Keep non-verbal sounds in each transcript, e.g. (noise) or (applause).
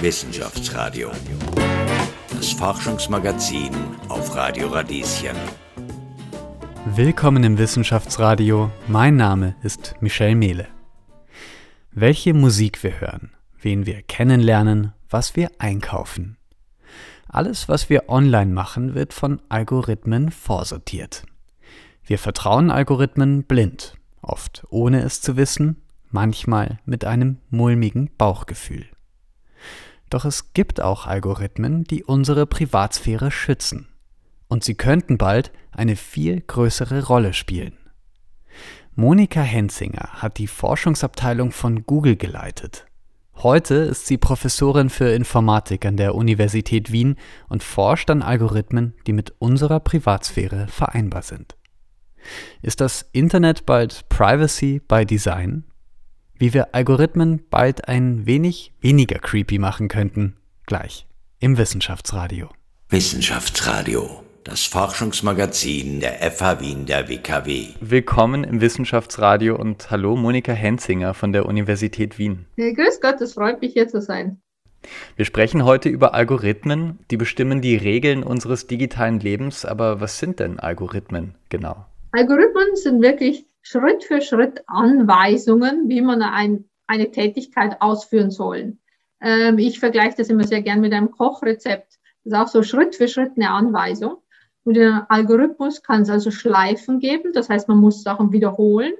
Wissenschaftsradio. Das Forschungsmagazin auf Radio Radieschen. Willkommen im Wissenschaftsradio. Mein Name ist Michel Mehle. Welche Musik wir hören, wen wir kennenlernen, was wir einkaufen. Alles, was wir online machen, wird von Algorithmen vorsortiert. Wir vertrauen Algorithmen blind, oft ohne es zu wissen, manchmal mit einem mulmigen Bauchgefühl. Doch es gibt auch Algorithmen, die unsere Privatsphäre schützen. Und sie könnten bald eine viel größere Rolle spielen. Monika Henzinger hat die Forschungsabteilung von Google geleitet. Heute ist sie Professorin für Informatik an der Universität Wien und forscht an Algorithmen, die mit unserer Privatsphäre vereinbar sind. Ist das Internet bald Privacy by Design? Wie wir Algorithmen bald ein wenig weniger creepy machen könnten, gleich im Wissenschaftsradio. Wissenschaftsradio, das Forschungsmagazin der FH Wien der WKW. Willkommen im Wissenschaftsradio und hallo Monika Henzinger von der Universität Wien. Hey, grüß Gott, es freut mich hier zu sein. Wir sprechen heute über Algorithmen, die bestimmen die Regeln unseres digitalen Lebens, aber was sind denn Algorithmen genau? Algorithmen sind wirklich Schritt für Schritt Anweisungen, wie man ein, eine Tätigkeit ausführen soll. Ähm, ich vergleiche das immer sehr gern mit einem Kochrezept. Das ist auch so Schritt für Schritt eine Anweisung. Und in einem Algorithmus kann es also Schleifen geben, das heißt, man muss Sachen wiederholen.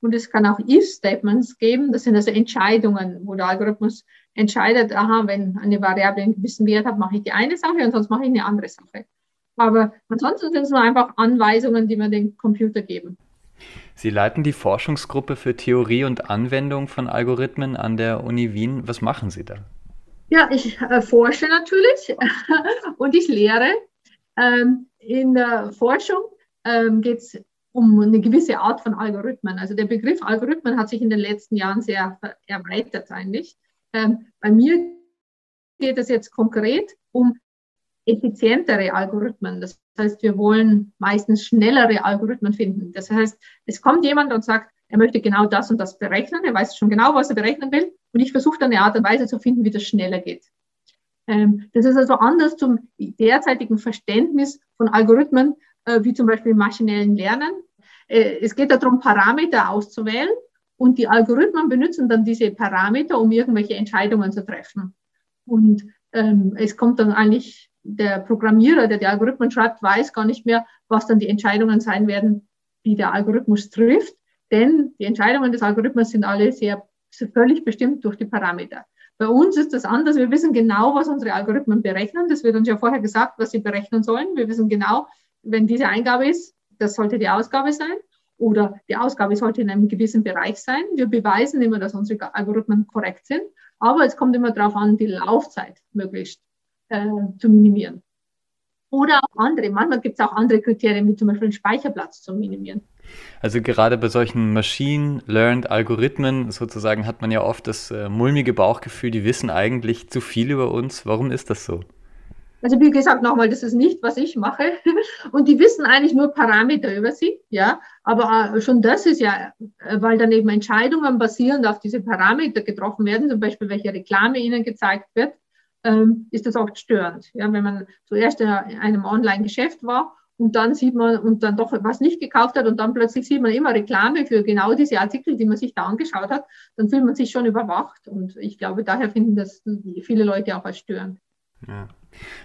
Und es kann auch If-Statements geben, das sind also Entscheidungen, wo der Algorithmus entscheidet, aha, wenn eine Variable einen gewissen Wert hat, mache ich die eine Sache und sonst mache ich eine andere Sache. Aber ansonsten sind es nur einfach Anweisungen, die wir dem Computer geben. Sie leiten die Forschungsgruppe für Theorie und Anwendung von Algorithmen an der Uni Wien. Was machen Sie da? Ja, ich äh, forsche natürlich (laughs) und ich lehre. Ähm, in der Forschung ähm, geht es um eine gewisse Art von Algorithmen. Also der Begriff Algorithmen hat sich in den letzten Jahren sehr erweitert eigentlich. Ähm, bei mir geht es jetzt konkret um effizientere Algorithmen. Das heißt, wir wollen meistens schnellere Algorithmen finden. Das heißt, es kommt jemand und sagt, er möchte genau das und das berechnen. Er weiß schon genau, was er berechnen will. Und ich versuche dann eine Art und Weise zu finden, wie das schneller geht. Ähm, das ist also anders zum derzeitigen Verständnis von Algorithmen, äh, wie zum Beispiel maschinellen Lernen. Äh, es geht darum, Parameter auszuwählen und die Algorithmen benutzen dann diese Parameter, um irgendwelche Entscheidungen zu treffen. Und ähm, es kommt dann eigentlich der Programmierer, der die Algorithmen schreibt, weiß gar nicht mehr, was dann die Entscheidungen sein werden, die der Algorithmus trifft. Denn die Entscheidungen des Algorithmus sind alle sehr, völlig bestimmt durch die Parameter. Bei uns ist das anders. Wir wissen genau, was unsere Algorithmen berechnen. Das wird uns ja vorher gesagt, was sie berechnen sollen. Wir wissen genau, wenn diese Eingabe ist, das sollte die Ausgabe sein. Oder die Ausgabe sollte in einem gewissen Bereich sein. Wir beweisen immer, dass unsere Algorithmen korrekt sind. Aber es kommt immer darauf an, die Laufzeit möglichst äh, zu minimieren. Oder auch andere. Manchmal gibt es auch andere Kriterien, wie zum Beispiel den Speicherplatz zu minimieren. Also gerade bei solchen Machine-Learned-Algorithmen sozusagen hat man ja oft das äh, mulmige Bauchgefühl, die wissen eigentlich zu viel über uns. Warum ist das so? Also wie gesagt, nochmal, das ist nicht, was ich mache. (laughs) Und die wissen eigentlich nur Parameter über sie, ja. Aber äh, schon das ist ja, äh, weil dann eben Entscheidungen basierend auf diese Parameter getroffen werden, zum Beispiel welche Reklame ihnen gezeigt wird, ähm, ist das oft störend. Ja, wenn man zuerst in einem Online-Geschäft war und dann sieht man und dann doch was nicht gekauft hat und dann plötzlich sieht man immer Reklame für genau diese Artikel, die man sich da angeschaut hat, dann fühlt man sich schon überwacht. Und ich glaube, daher finden das viele Leute auch als störend. Ja.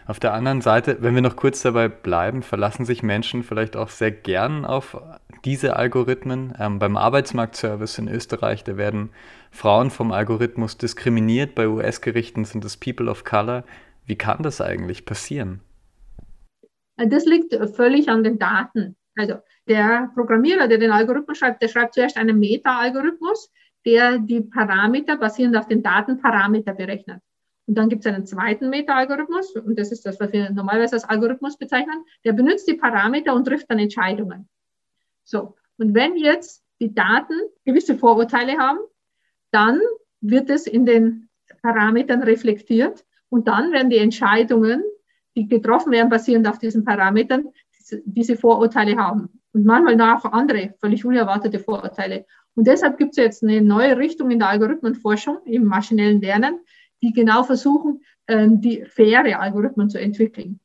Auf der anderen Seite, wenn wir noch kurz dabei bleiben, verlassen sich Menschen vielleicht auch sehr gern auf diese Algorithmen. Ähm, beim Arbeitsmarktservice in Österreich, da werden Frauen vom Algorithmus diskriminiert. Bei US-Gerichten sind es People of Color. Wie kann das eigentlich passieren? Das liegt völlig an den Daten. Also der Programmierer, der den Algorithmus schreibt, der schreibt zuerst einen Meta-Algorithmus, der die Parameter basierend auf den Datenparameter berechnet. Und dann gibt es einen zweiten Meta-Algorithmus, und das ist das, was wir normalerweise als Algorithmus bezeichnen, der benutzt die Parameter und trifft dann Entscheidungen. So, und wenn jetzt die Daten gewisse Vorurteile haben, dann wird es in den Parametern reflektiert und dann werden die Entscheidungen, die getroffen werden, basierend auf diesen Parametern, diese Vorurteile haben. Und manchmal auch andere, völlig unerwartete Vorurteile. Und deshalb gibt es jetzt eine neue Richtung in der Algorithmenforschung, im maschinellen Lernen, die genau versuchen, ähm, die faire Algorithmen zu entwickeln.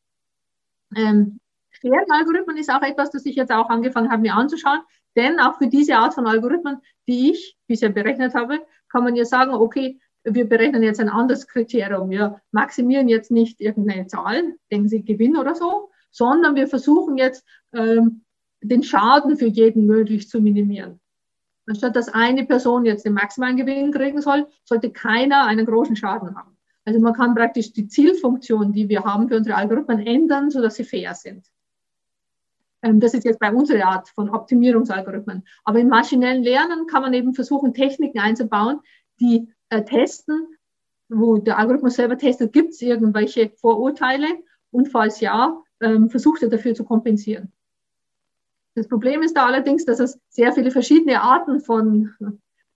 Ähm, faire Algorithmen ist auch etwas, das ich jetzt auch angefangen habe, mir anzuschauen. Denn auch für diese Art von Algorithmen, die ich bisher berechnet habe, kann man ja sagen, okay, wir berechnen jetzt ein anderes Kriterium. Wir maximieren jetzt nicht irgendeine Zahl, denken Sie Gewinn oder so, sondern wir versuchen jetzt ähm, den Schaden für jeden möglichst zu minimieren. Anstatt dass eine Person jetzt den maximalen Gewinn kriegen soll, sollte keiner einen großen Schaden haben. Also man kann praktisch die Zielfunktion, die wir haben für unsere Algorithmen, ändern, sodass sie fair sind. Ähm, das ist jetzt bei unserer Art von Optimierungsalgorithmen. Aber im maschinellen Lernen kann man eben versuchen, Techniken einzubauen, die äh, testen, wo der Algorithmus selber testet, gibt es irgendwelche Vorurteile und falls ja, ähm, versucht er dafür zu kompensieren. Das Problem ist da allerdings, dass es sehr viele verschiedene Arten von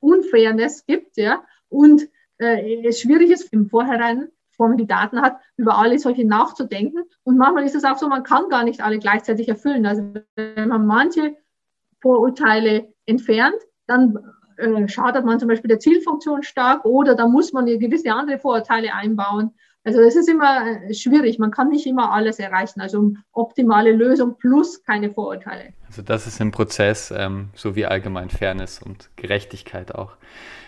Unfairness gibt, ja, und äh, es schwierig ist im Vorhinein, bevor man die Daten hat, über alle solche nachzudenken. Und manchmal ist es auch so, man kann gar nicht alle gleichzeitig erfüllen. Also wenn man manche Vorurteile entfernt, dann äh, schadet man zum Beispiel der Zielfunktion stark oder da muss man gewisse andere Vorurteile einbauen. Also es ist immer äh, schwierig, man kann nicht immer alles erreichen. Also optimale Lösung plus keine Vorurteile. Also das ist im Prozess, ähm, so wie allgemein Fairness und Gerechtigkeit auch.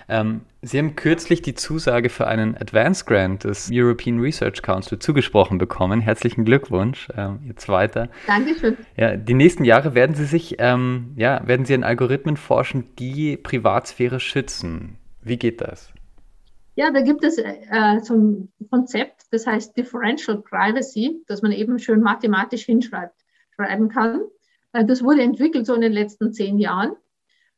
Ähm, Sie haben kürzlich die Zusage für einen Advance Grant des European Research Council zugesprochen bekommen. Herzlichen Glückwunsch, ähm, Ihr zweiter. Dankeschön. Ja, die nächsten Jahre werden Sie sich, ähm, ja, werden Sie an Algorithmen forschen, die Privatsphäre schützen. Wie geht das? Ja, da gibt es äh, so ein Konzept, das heißt Differential Privacy, das man eben schön mathematisch hinschreibt, schreiben kann. Äh, das wurde entwickelt so in den letzten zehn Jahren.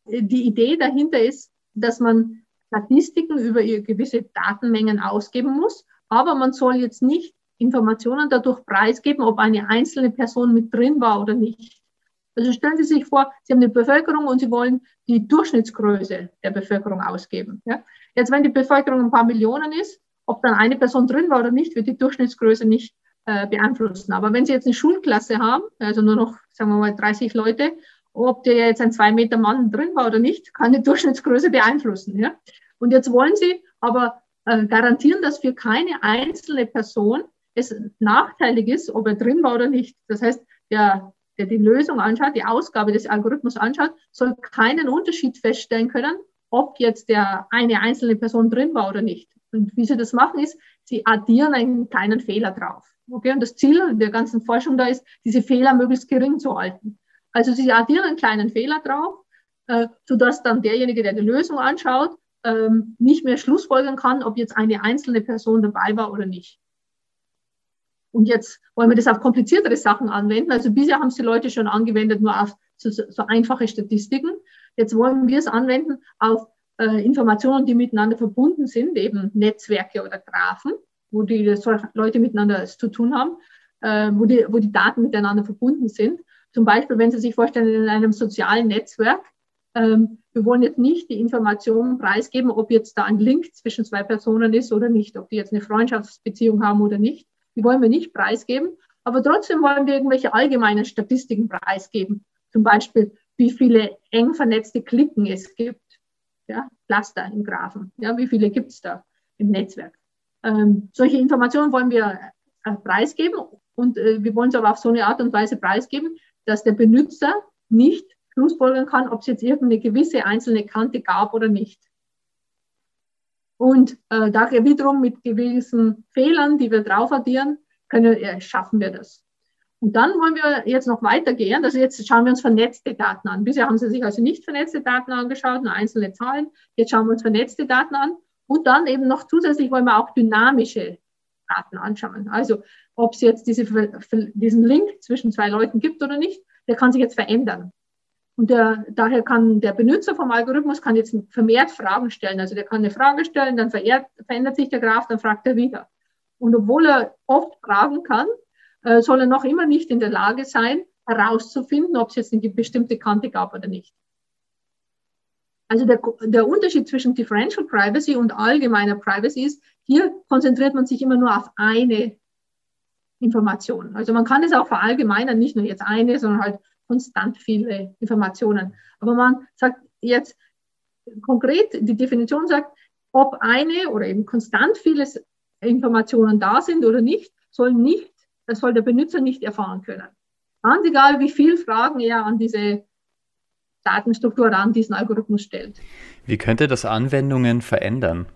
Äh, die Idee dahinter ist, dass man Statistiken über gewisse Datenmengen ausgeben muss, aber man soll jetzt nicht Informationen dadurch preisgeben, ob eine einzelne Person mit drin war oder nicht. Also stellen Sie sich vor, Sie haben eine Bevölkerung und Sie wollen die Durchschnittsgröße der Bevölkerung ausgeben. Ja? Jetzt, wenn die Bevölkerung ein paar Millionen ist, ob dann eine Person drin war oder nicht, wird die Durchschnittsgröße nicht äh, beeinflussen. Aber wenn Sie jetzt eine Schulklasse haben, also nur noch, sagen wir mal, 30 Leute ob der jetzt ein zwei Meter Mann drin war oder nicht, kann die Durchschnittsgröße beeinflussen. Ja? Und jetzt wollen Sie aber äh, garantieren, dass für keine einzelne Person es nachteilig ist, ob er drin war oder nicht. Das heißt, der, der die Lösung anschaut, die Ausgabe des Algorithmus anschaut, soll keinen Unterschied feststellen können, ob jetzt der eine einzelne Person drin war oder nicht. Und wie Sie das machen, ist, Sie addieren einen kleinen Fehler drauf. Okay, und das Ziel der ganzen Forschung da ist, diese Fehler möglichst gering zu halten. Also Sie addieren einen kleinen Fehler drauf, äh, sodass dann derjenige, der die Lösung anschaut, ähm, nicht mehr schlussfolgern kann, ob jetzt eine einzelne Person dabei war oder nicht. Und jetzt wollen wir das auf kompliziertere Sachen anwenden. Also bisher haben es die Leute schon angewendet, nur auf so, so einfache Statistiken. Jetzt wollen wir es anwenden auf äh, Informationen, die miteinander verbunden sind, eben Netzwerke oder Graphen, wo die Leute miteinander zu tun haben, äh, wo, die, wo die Daten miteinander verbunden sind. Zum Beispiel, wenn Sie sich vorstellen, in einem sozialen Netzwerk, ähm, wir wollen jetzt nicht die Informationen preisgeben, ob jetzt da ein Link zwischen zwei Personen ist oder nicht, ob die jetzt eine Freundschaftsbeziehung haben oder nicht. Die wollen wir nicht preisgeben, aber trotzdem wollen wir irgendwelche allgemeinen Statistiken preisgeben. Zum Beispiel, wie viele eng vernetzte Klicken es gibt. Ja, Cluster im Graphen. Ja, wie viele gibt es da im Netzwerk? Ähm, solche Informationen wollen wir äh, preisgeben und äh, wir wollen es aber auf so eine Art und Weise preisgeben, dass der Benutzer nicht schlussfolgern kann, ob es jetzt irgendeine gewisse einzelne Kante gab oder nicht. Und äh, da wiederum mit gewissen Fehlern, die wir drauf addieren, können, äh, schaffen wir das. Und dann wollen wir jetzt noch weitergehen. Also jetzt schauen wir uns vernetzte Daten an. Bisher haben Sie sich also nicht vernetzte Daten angeschaut, nur einzelne Zahlen. Jetzt schauen wir uns vernetzte Daten an. Und dann eben noch zusätzlich wollen wir auch dynamische Daten anschauen. Also ob es jetzt diese, diesen Link zwischen zwei Leuten gibt oder nicht, der kann sich jetzt verändern. Und der, daher kann der Benutzer vom Algorithmus kann jetzt vermehrt Fragen stellen. Also der kann eine Frage stellen, dann verehrt, verändert sich der Graph, dann fragt er wieder. Und obwohl er oft fragen kann, äh, soll er noch immer nicht in der Lage sein, herauszufinden, ob es jetzt eine bestimmte Kante gab oder nicht. Also der, der Unterschied zwischen Differential Privacy und allgemeiner Privacy ist, hier konzentriert man sich immer nur auf eine Informationen. Also man kann es auch verallgemeinern, nicht nur jetzt eine, sondern halt konstant viele Informationen. Aber man sagt jetzt konkret, die Definition sagt, ob eine oder eben konstant viele Informationen da sind oder nicht, soll nicht, das soll der Benutzer nicht erfahren können. Ganz egal, wie viele Fragen er an diese Datenstruktur, an diesen Algorithmus stellt. Wie könnte das Anwendungen verändern?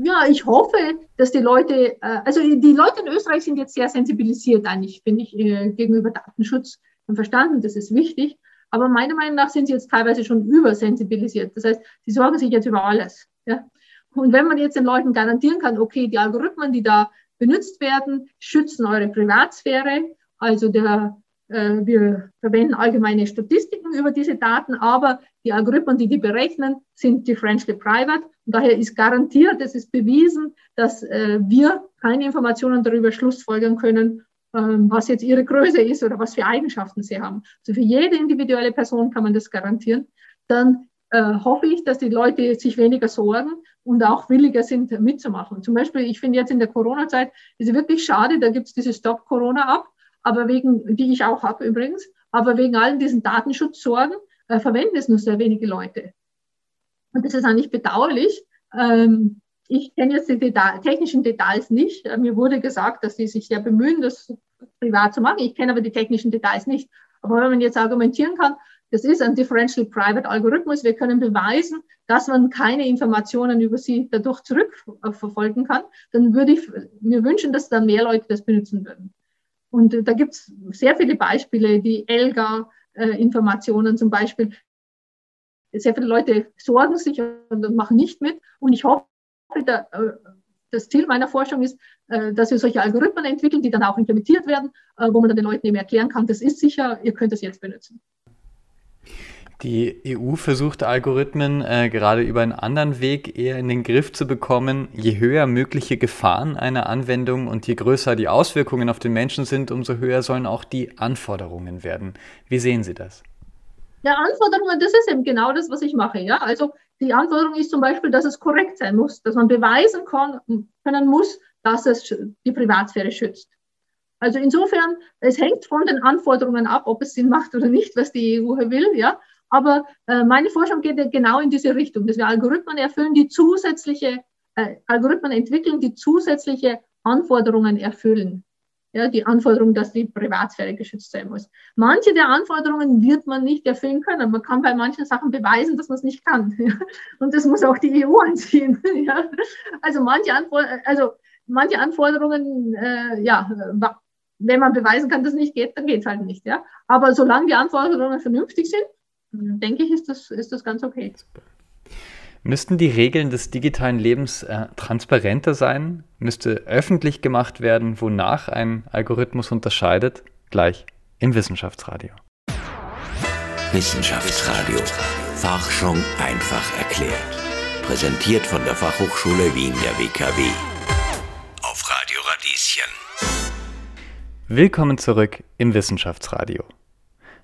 Ja, ich hoffe, dass die Leute, äh, also die Leute in Österreich sind jetzt sehr sensibilisiert eigentlich, finde ich, äh, gegenüber Datenschutz und verstanden, das ist wichtig. Aber meiner Meinung nach sind sie jetzt teilweise schon übersensibilisiert. Das heißt, sie sorgen sich jetzt über alles. Ja? Und wenn man jetzt den Leuten garantieren kann, okay, die Algorithmen, die da benutzt werden, schützen eure Privatsphäre, also der, wir verwenden allgemeine Statistiken über diese Daten, aber die Algorithmen, die die berechnen, sind differentially private. Und daher ist garantiert, es ist bewiesen, dass äh, wir keine Informationen darüber schlussfolgern können, ähm, was jetzt ihre Größe ist oder was für Eigenschaften sie haben. Also für jede individuelle Person kann man das garantieren. Dann äh, hoffe ich, dass die Leute sich weniger sorgen und auch williger sind, mitzumachen. Zum Beispiel, ich finde jetzt in der Corona-Zeit, ist es wirklich schade, da gibt es diese Stop Corona ab, aber wegen, die ich auch habe übrigens, aber wegen allen diesen Datenschutzsorgen äh, verwenden es nur sehr wenige Leute. Und das ist eigentlich bedauerlich. Ähm, ich kenne jetzt die Deta technischen Details nicht. Äh, mir wurde gesagt, dass sie sich sehr bemühen, das privat zu machen. Ich kenne aber die technischen Details nicht. Aber wenn man jetzt argumentieren kann, das ist ein Differential Private Algorithmus, wir können beweisen, dass man keine Informationen über sie dadurch zurückverfolgen kann, dann würde ich mir wünschen, dass da mehr Leute das benutzen würden. Und da gibt es sehr viele Beispiele, die ELGA-Informationen zum Beispiel. Sehr viele Leute sorgen sich und machen nicht mit. Und ich hoffe, äh, das Ziel meiner Forschung ist, äh, dass wir solche Algorithmen entwickeln, die dann auch implementiert werden, äh, wo man dann den Leuten eben erklären kann, das ist sicher, ihr könnt das jetzt benutzen. Die EU versucht Algorithmen äh, gerade über einen anderen Weg eher in den Griff zu bekommen. Je höher mögliche Gefahren einer Anwendung und je größer die Auswirkungen auf den Menschen sind, umso höher sollen auch die Anforderungen werden. Wie sehen Sie das? Ja, Anforderungen, das ist eben genau das, was ich mache. Ja? Also die Anforderung ist zum Beispiel, dass es korrekt sein muss, dass man beweisen kann, können muss, dass es die Privatsphäre schützt. Also insofern, es hängt von den Anforderungen ab, ob es Sinn macht oder nicht, was die EU will. Ja? Aber äh, meine Forschung geht genau in diese Richtung, dass wir Algorithmen erfüllen, die zusätzliche, äh, Algorithmen entwickeln, die zusätzliche Anforderungen erfüllen. Ja, die Anforderung, dass die Privatsphäre geschützt sein muss. Manche der Anforderungen wird man nicht erfüllen können. Man kann bei manchen Sachen beweisen, dass man es nicht kann. (laughs) Und das muss auch die EU anziehen. (laughs) Ja. Also, manche also manche Anforderungen, äh, ja, wenn man beweisen kann, dass es nicht geht, dann geht es halt nicht. Ja. Aber solange die Anforderungen vernünftig sind, denke ich, ist das, ist das ganz okay. Müssten die Regeln des digitalen Lebens äh, transparenter sein? Müsste öffentlich gemacht werden, wonach ein Algorithmus unterscheidet? Gleich im Wissenschaftsradio. Wissenschaftsradio. Forschung einfach erklärt. Präsentiert von der Fachhochschule Wien der WKW. Auf Radio Radieschen. Willkommen zurück im Wissenschaftsradio.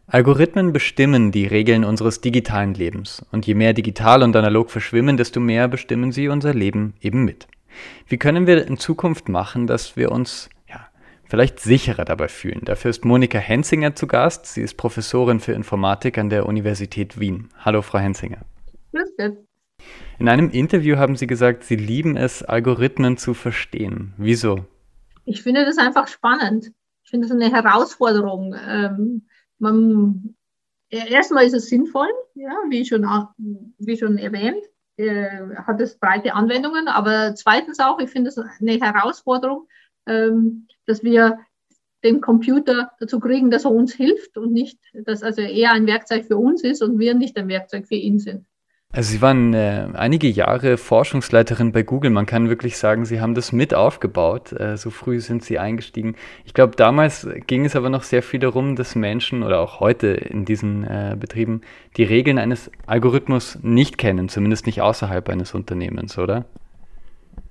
Algorithmen bestimmen die Regeln unseres digitalen Lebens und je mehr digital und analog verschwimmen, desto mehr bestimmen sie unser Leben eben mit. Wie können wir in Zukunft machen, dass wir uns ja, vielleicht sicherer dabei fühlen? Dafür ist Monika Henzinger zu Gast. Sie ist Professorin für Informatik an der Universität Wien. Hallo, Frau Henzinger. In einem Interview haben Sie gesagt, Sie lieben es, Algorithmen zu verstehen. Wieso? Ich finde das einfach spannend. Ich finde das eine Herausforderung. Ähm, man, erstmal ist es sinnvoll, ja, wie, schon, wie schon erwähnt, äh, hat es breite Anwendungen, aber zweitens auch, ich finde es eine Herausforderung, ähm, dass wir den Computer dazu kriegen, dass er uns hilft und nicht, dass also er ein Werkzeug für uns ist und wir nicht ein Werkzeug für ihn sind. Also Sie waren äh, einige Jahre Forschungsleiterin bei Google. Man kann wirklich sagen, Sie haben das mit aufgebaut. Äh, so früh sind Sie eingestiegen. Ich glaube, damals ging es aber noch sehr viel darum, dass Menschen oder auch heute in diesen äh, Betrieben die Regeln eines Algorithmus nicht kennen, zumindest nicht außerhalb eines Unternehmens, oder?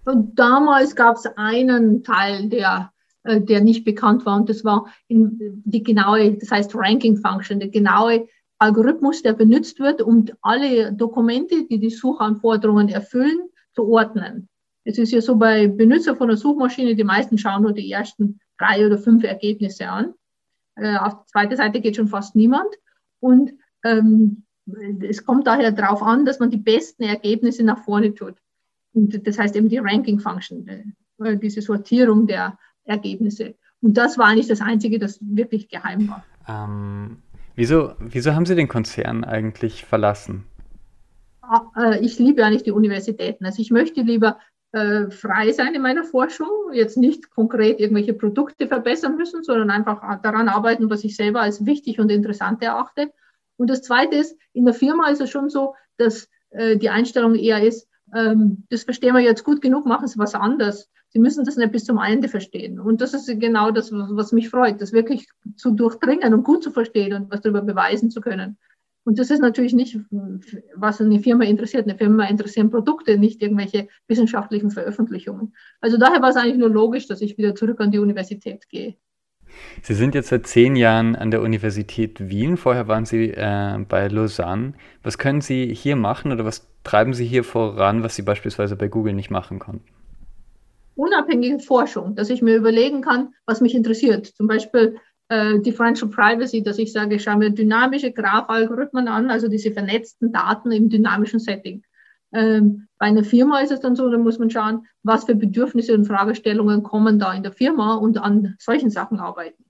Und damals gab es einen Teil, der, äh, der nicht bekannt war und das war die genaue, das heißt Ranking Function, die genaue Algorithmus, der benutzt wird, um alle Dokumente, die die Suchanforderungen erfüllen, zu ordnen. Es ist ja so bei Benutzer von der Suchmaschine, die meisten schauen nur die ersten drei oder fünf Ergebnisse an. Äh, auf die zweite Seite geht schon fast niemand. Und ähm, es kommt daher darauf an, dass man die besten Ergebnisse nach vorne tut. Und das heißt eben die Ranking Function, äh, diese Sortierung der Ergebnisse. Und das war eigentlich das Einzige, das wirklich geheim war. Ähm, wieso, wieso haben Sie den Konzern eigentlich verlassen? Ah, äh, ich liebe eigentlich die Universitäten. Also ich möchte lieber äh, frei sein in meiner Forschung, jetzt nicht konkret irgendwelche Produkte verbessern müssen, sondern einfach daran arbeiten, was ich selber als wichtig und interessant erachte. Und das Zweite ist, in der Firma ist es schon so, dass äh, die Einstellung eher ist, ähm, das verstehen wir jetzt gut genug, machen Sie was anderes. Sie müssen das nicht bis zum Ende verstehen. Und das ist genau das, was mich freut, das wirklich zu durchdringen und gut zu verstehen und was darüber beweisen zu können. Und das ist natürlich nicht, was eine Firma interessiert. Eine Firma interessieren Produkte, nicht irgendwelche wissenschaftlichen Veröffentlichungen. Also daher war es eigentlich nur logisch, dass ich wieder zurück an die Universität gehe. Sie sind jetzt seit zehn Jahren an der Universität Wien. Vorher waren Sie äh, bei Lausanne. Was können Sie hier machen oder was treiben Sie hier voran, was Sie beispielsweise bei Google nicht machen konnten? Unabhängige Forschung, dass ich mir überlegen kann, was mich interessiert. Zum Beispiel äh, Differential Privacy, dass ich sage, schauen wir dynamische Graph-Algorithmen an, also diese vernetzten Daten im dynamischen Setting. Ähm, bei einer Firma ist es dann so, da muss man schauen, was für Bedürfnisse und Fragestellungen kommen da in der Firma und an solchen Sachen arbeiten.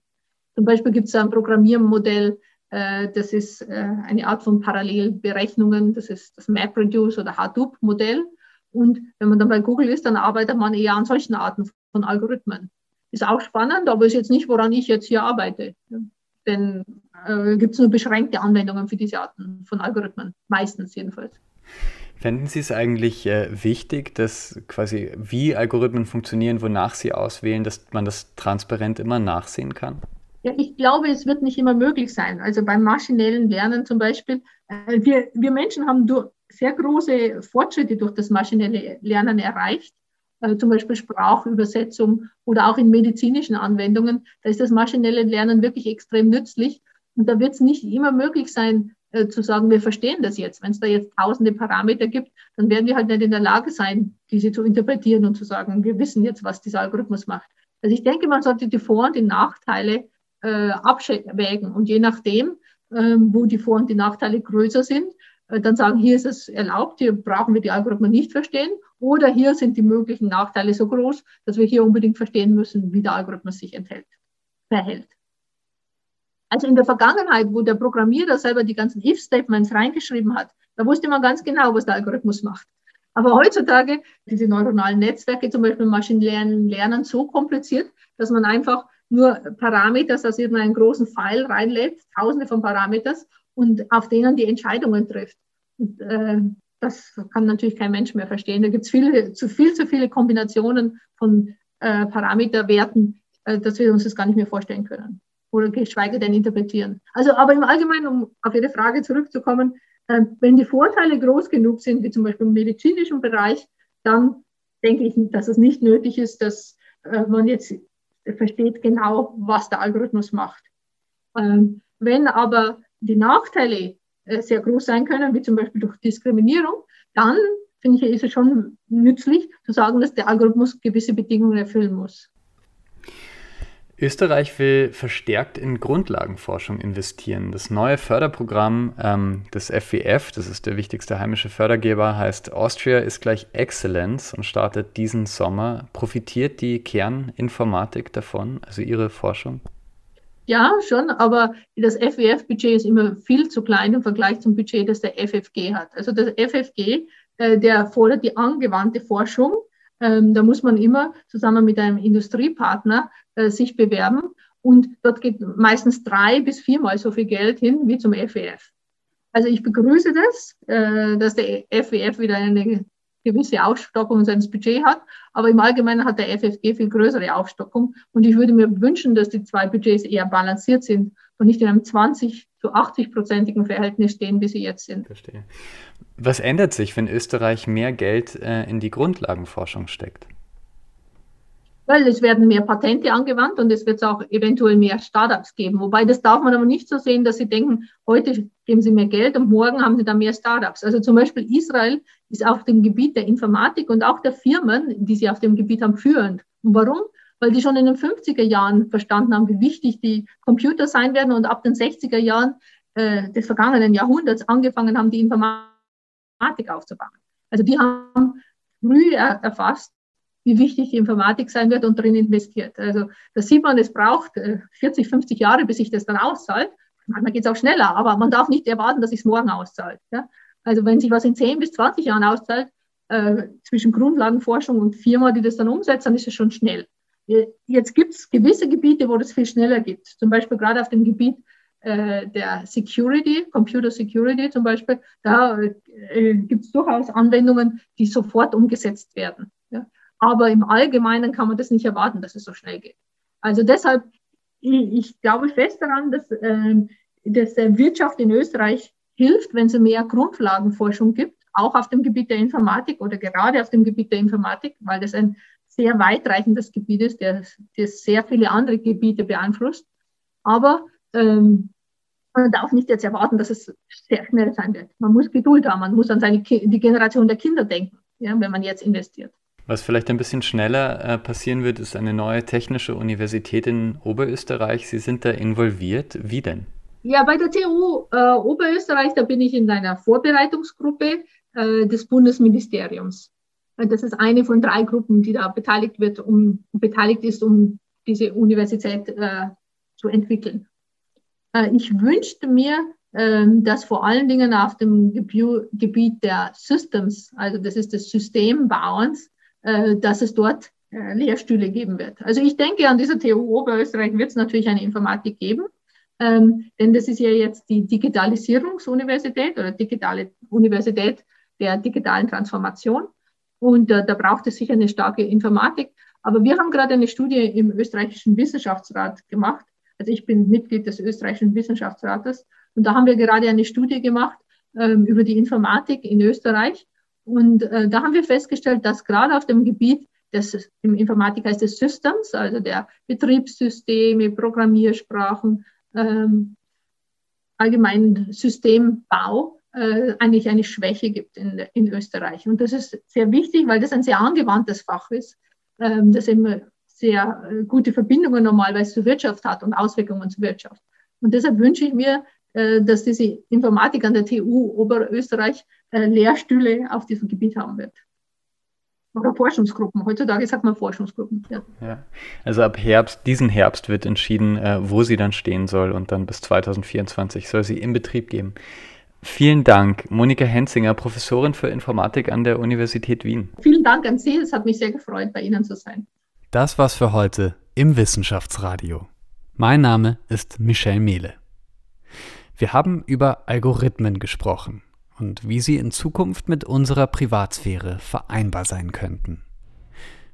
Zum Beispiel gibt es ein Programmiermodell, äh, das ist äh, eine Art von Parallelberechnungen, das ist das MapReduce oder Hadoop-Modell. Und wenn man dann bei Google ist, dann arbeitet man eher an solchen Arten von Algorithmen. Ist auch spannend, aber ist jetzt nicht, woran ich jetzt hier arbeite. Denn äh, gibt es nur beschränkte Anwendungen für diese Arten von Algorithmen, meistens jedenfalls. Fänden Sie es eigentlich äh, wichtig, dass quasi wie Algorithmen funktionieren, wonach sie auswählen, dass man das transparent immer nachsehen kann? Ja, ich glaube, es wird nicht immer möglich sein. Also beim maschinellen Lernen zum Beispiel, äh, wir, wir Menschen haben sehr große Fortschritte durch das maschinelle Lernen erreicht äh, zum Beispiel Sprachübersetzung oder auch in medizinischen Anwendungen, da ist das maschinelle Lernen wirklich extrem nützlich. Und da wird es nicht immer möglich sein, äh, zu sagen, wir verstehen das jetzt. Wenn es da jetzt tausende Parameter gibt, dann werden wir halt nicht in der Lage sein, diese zu interpretieren und zu sagen, wir wissen jetzt, was dieser Algorithmus macht. Also ich denke, man sollte die Vor- und die Nachteile äh, abwägen. Und je nachdem, äh, wo die Vor- und die Nachteile größer sind, äh, dann sagen, hier ist es erlaubt, hier brauchen wir die Algorithmen nicht verstehen. Oder hier sind die möglichen Nachteile so groß, dass wir hier unbedingt verstehen müssen, wie der Algorithmus sich enthält, verhält. Also in der Vergangenheit, wo der Programmierer selber die ganzen If-Statements reingeschrieben hat, da wusste man ganz genau, was der Algorithmus macht. Aber heutzutage, diese neuronalen Netzwerke, zum Beispiel Maschinenlernen, lernen so kompliziert, dass man einfach nur Parameter aus irgendeinen großen Pfeil reinlädt, tausende von Parameters, und auf denen die Entscheidungen trifft. Und, äh, das kann natürlich kein Mensch mehr verstehen. Da gibt es viele, zu viel zu viele Kombinationen von äh, Parameterwerten, äh, dass wir uns das gar nicht mehr vorstellen können oder geschweige denn interpretieren. Also, aber im Allgemeinen, um auf Ihre Frage zurückzukommen, äh, wenn die Vorteile groß genug sind, wie zum Beispiel im medizinischen Bereich, dann denke ich, dass es nicht nötig ist, dass äh, man jetzt versteht genau, was der Algorithmus macht. Ähm, wenn aber die Nachteile äh, sehr groß sein können, wie zum Beispiel durch Diskriminierung, dann finde ich, ist es schon nützlich zu sagen, dass der Algorithmus gewisse Bedingungen erfüllen muss. Österreich will verstärkt in Grundlagenforschung investieren. Das neue Förderprogramm ähm, des FWF, das ist der wichtigste heimische Fördergeber, heißt Austria ist gleich Excellence und startet diesen Sommer. Profitiert die Kerninformatik davon, also Ihre Forschung? Ja, schon, aber das FWF-Budget ist immer viel zu klein im Vergleich zum Budget, das der FFG hat. Also das FFG, äh, der fordert die angewandte Forschung. Ähm, da muss man immer zusammen mit einem Industriepartner äh, sich bewerben und dort geht meistens drei bis viermal so viel Geld hin wie zum FWF. Also ich begrüße das, äh, dass der FWF wieder eine gewisse Aufstockung seines Budgets hat. Aber im Allgemeinen hat der FFG viel größere Aufstockung. Und ich würde mir wünschen, dass die zwei Budgets eher balanciert sind und nicht in einem 20 zu 80-prozentigen Verhältnis stehen, wie sie jetzt sind. Verstehe. Was ändert sich, wenn Österreich mehr Geld äh, in die Grundlagenforschung steckt? Weil es werden mehr Patente angewandt und es wird auch eventuell mehr Startups geben. Wobei das darf man aber nicht so sehen, dass sie denken, heute geben sie mehr Geld und morgen haben sie dann mehr Startups. Also zum Beispiel Israel ist auf dem Gebiet der Informatik und auch der Firmen, die sie auf dem Gebiet haben, führend. Und warum? Weil die schon in den 50er Jahren verstanden haben, wie wichtig die Computer sein werden und ab den 60er Jahren äh, des vergangenen Jahrhunderts angefangen haben, die Informatik aufzubauen. Also die haben früh erfasst, wie wichtig die Informatik sein wird und drin investiert. Also da sieht man, es braucht 40, äh, 50 Jahre, bis sich das dann auszahlt. Manchmal geht es auch schneller, aber man darf nicht erwarten, dass es morgen auszahlt. Ja? Also wenn sich was in 10 bis 20 Jahren auszahlt, äh, zwischen Grundlagenforschung und Firma, die das dann umsetzt, dann ist es schon schnell. Äh, jetzt gibt es gewisse Gebiete, wo das viel schneller geht. Zum Beispiel gerade auf dem Gebiet äh, der Security, Computer Security zum Beispiel, da äh, gibt es durchaus Anwendungen, die sofort umgesetzt werden. Aber im Allgemeinen kann man das nicht erwarten, dass es so schnell geht. Also deshalb, ich, glaube fest daran, dass, äh, dass der Wirtschaft in Österreich hilft, wenn es mehr Grundlagenforschung gibt, auch auf dem Gebiet der Informatik oder gerade auf dem Gebiet der Informatik, weil das ein sehr weitreichendes Gebiet ist, das, das sehr viele andere Gebiete beeinflusst. Aber ähm, man darf nicht jetzt erwarten, dass es sehr schnell sein wird. Man muss Geduld haben, man muss an seine, die Generation der Kinder denken, ja, wenn man jetzt investiert. Was vielleicht ein bisschen schneller äh, passieren wird, ist eine neue technische Universität in Oberösterreich. Sie sind da involviert. Wie denn? Ja, bei der TU äh, Oberösterreich, da bin ich in einer Vorbereitungsgruppe äh, des Bundesministeriums. Das ist eine von drei Gruppen, die da beteiligt wird, um beteiligt ist, um diese Universität äh, zu entwickeln. Äh, ich wünschte mir, ähm, dass vor allen Dingen auf dem Gebiet der Systems, also das ist des Systembauens, dass es dort äh, Lehrstühle geben wird. Also ich denke, an dieser TU Oberösterreich wird es natürlich eine Informatik geben, ähm, denn das ist ja jetzt die Digitalisierungsuniversität oder digitale Universität der digitalen Transformation. Und äh, da braucht es sicher eine starke Informatik. Aber wir haben gerade eine Studie im österreichischen Wissenschaftsrat gemacht, also ich bin Mitglied des österreichischen Wissenschaftsrates und da haben wir gerade eine Studie gemacht ähm, über die Informatik in Österreich. Und äh, da haben wir festgestellt, dass gerade auf dem Gebiet des, im Informatik heißt es Systems, also der Betriebssysteme, Programmiersprachen, ähm, allgemeinen Systembau, äh, eigentlich eine Schwäche gibt in, in Österreich. Und das ist sehr wichtig, weil das ein sehr angewandtes Fach ist, ähm, das immer sehr äh, gute Verbindungen normalerweise zur Wirtschaft hat und Auswirkungen zur Wirtschaft. Und deshalb wünsche ich mir, dass diese Informatik an der TU Oberösterreich äh, Lehrstühle auf diesem Gebiet haben wird. Oder Forschungsgruppen. Heutzutage sagt man Forschungsgruppen. Ja. ja. Also ab Herbst, diesen Herbst wird entschieden, wo sie dann stehen soll und dann bis 2024 soll sie in Betrieb gehen. Vielen Dank, Monika Henzinger, Professorin für Informatik an der Universität Wien. Vielen Dank an Sie, es hat mich sehr gefreut, bei Ihnen zu sein. Das war's für heute im Wissenschaftsradio. Mein Name ist Michel Mehle. Wir haben über Algorithmen gesprochen und wie sie in Zukunft mit unserer Privatsphäre vereinbar sein könnten.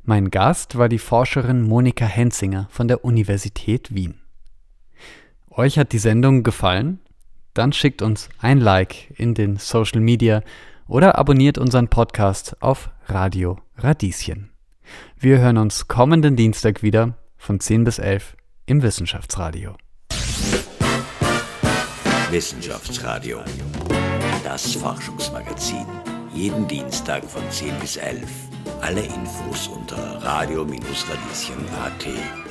Mein Gast war die Forscherin Monika Henzinger von der Universität Wien. Euch hat die Sendung gefallen? Dann schickt uns ein Like in den Social Media oder abonniert unseren Podcast auf Radio Radieschen. Wir hören uns kommenden Dienstag wieder von 10 bis 11 im Wissenschaftsradio. Wissenschaftsradio, das Forschungsmagazin. Jeden Dienstag von 10 bis 11. Alle Infos unter radio-radieschen.at.